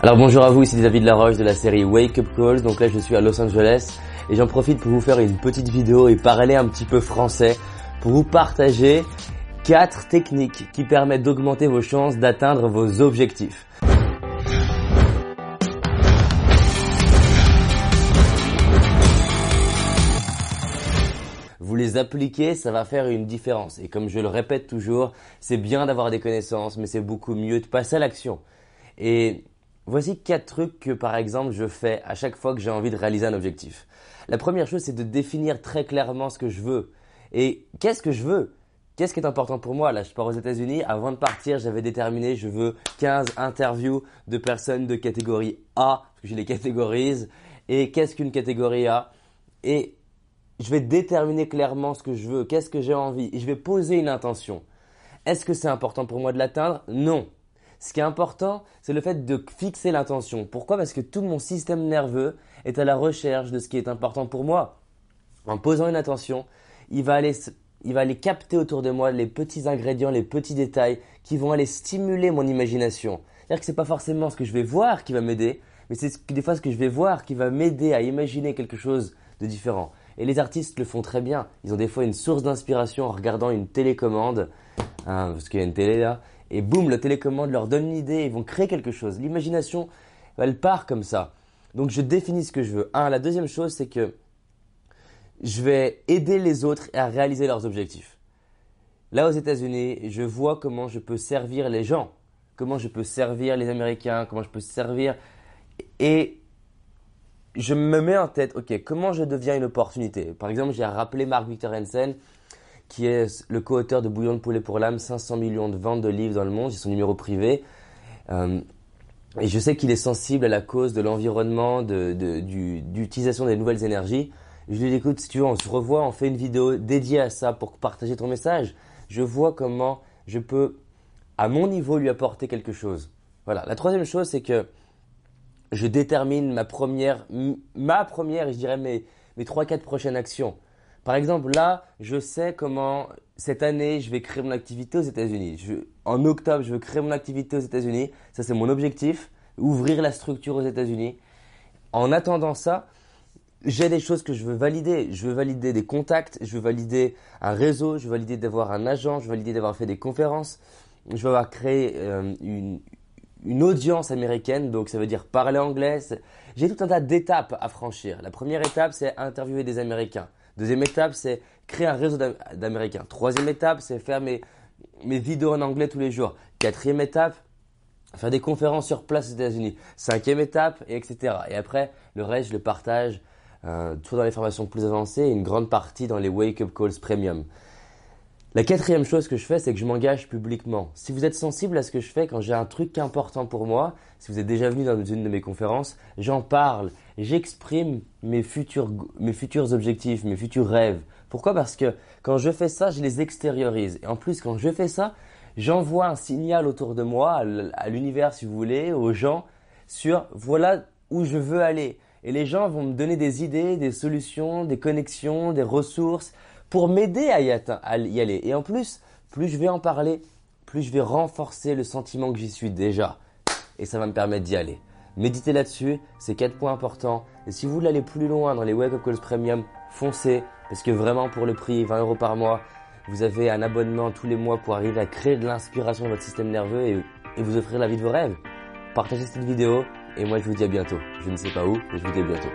Alors bonjour à vous, ici David Laroche de la série Wake Up Calls. Donc là je suis à Los Angeles et j'en profite pour vous faire une petite vidéo et parler un petit peu français pour vous partager quatre techniques qui permettent d'augmenter vos chances d'atteindre vos objectifs. vous les appliquez, ça va faire une différence. Et comme je le répète toujours, c'est bien d'avoir des connaissances, mais c'est beaucoup mieux de passer à l'action. Et voici quatre trucs que par exemple je fais à chaque fois que j'ai envie de réaliser un objectif. La première chose, c'est de définir très clairement ce que je veux. Et qu'est-ce que je veux? Qu'est-ce qui est important pour moi? Là, je pars aux États-Unis. Avant de partir, j'avais déterminé, je veux 15 interviews de personnes de catégorie A, parce que je les catégorise. Et qu'est-ce qu'une catégorie A? Et je vais déterminer clairement ce que je veux, qu'est-ce que j'ai envie, et je vais poser une intention. Est-ce que c'est important pour moi de l'atteindre? Non. Ce qui est important, c'est le fait de fixer l'intention. Pourquoi? Parce que tout mon système nerveux est à la recherche de ce qui est important pour moi. En posant une intention, il va aller, il va aller capter autour de moi les petits ingrédients, les petits détails qui vont aller stimuler mon imagination. C'est-à-dire que ce n'est pas forcément ce que je vais voir qui va m'aider, mais c'est des fois ce que je vais voir qui va m'aider à imaginer quelque chose de différent. Et les artistes le font très bien. Ils ont des fois une source d'inspiration en regardant une télécommande, hein, parce qu'il y a une télé là, et boum, la télécommande leur donne une idée, ils vont créer quelque chose. L'imagination, elle part comme ça. Donc je définis ce que je veux. Un, la deuxième chose, c'est que je vais aider les autres à réaliser leurs objectifs. Là aux États-Unis, je vois comment je peux servir les gens, comment je peux servir les Américains, comment je peux servir. Et je me mets en tête, ok, comment je deviens une opportunité Par exemple, j'ai rappelé Mark Victor Hansen, qui est le co-auteur de Bouillon de poulet pour l'âme, 500 millions de ventes de livres dans le monde, j'ai son numéro privé. Euh, et je sais qu'il est sensible à la cause de l'environnement, d'utilisation de, des nouvelles énergies. Je lui dis, écoute, si tu veux, on se revoit, on fait une vidéo dédiée à ça pour partager ton message. Je vois comment je peux, à mon niveau, lui apporter quelque chose. Voilà. La troisième chose, c'est que je détermine ma première, ma première, je dirais mes, mes 3-4 prochaines actions. Par exemple, là, je sais comment cette année, je vais créer mon activité aux États-Unis. En octobre, je veux créer mon activité aux États-Unis. Ça, c'est mon objectif. Ouvrir la structure aux États-Unis. En attendant ça, j'ai des choses que je veux valider. Je veux valider des contacts, je veux valider un réseau, je veux valider d'avoir un agent, je veux valider d'avoir fait des conférences. Je veux avoir créé euh, une, une audience américaine, donc ça veut dire parler anglais. J'ai tout un tas d'étapes à franchir. La première étape, c'est interviewer des Américains. Deuxième étape, c'est créer un réseau d'Américains. Troisième étape, c'est faire mes, vidéos en anglais tous les jours. Quatrième étape, faire des conférences sur place aux États-Unis. Cinquième étape, et etc. Et après, le reste, je le partage euh, tout dans les formations plus avancées et une grande partie dans les Wake Up Calls Premium. La quatrième chose que je fais, c'est que je m'engage publiquement. Si vous êtes sensible à ce que je fais quand j'ai un truc important pour moi, si vous êtes déjà venu dans une de mes conférences, j'en parle, j'exprime mes futurs, mes futurs objectifs, mes futurs rêves. Pourquoi? Parce que quand je fais ça, je les extériorise. Et en plus, quand je fais ça, j'envoie un signal autour de moi, à l'univers si vous voulez, aux gens, sur voilà où je veux aller. Et les gens vont me donner des idées, des solutions, des connexions, des ressources pour m'aider à, y aller. Et en plus, plus je vais en parler, plus je vais renforcer le sentiment que j'y suis déjà. Et ça va me permettre d'y aller. Méditez là-dessus, c'est quatre points importants. Et si vous voulez aller plus loin dans les Wake Up Calls Premium, foncez. Parce que vraiment, pour le prix, 20 euros par mois, vous avez un abonnement tous les mois pour arriver à créer de l'inspiration dans votre système nerveux et, et vous offrir la vie de vos rêves. Partagez cette vidéo et moi je vous dis à bientôt. Je ne sais pas où, mais je vous dis à bientôt.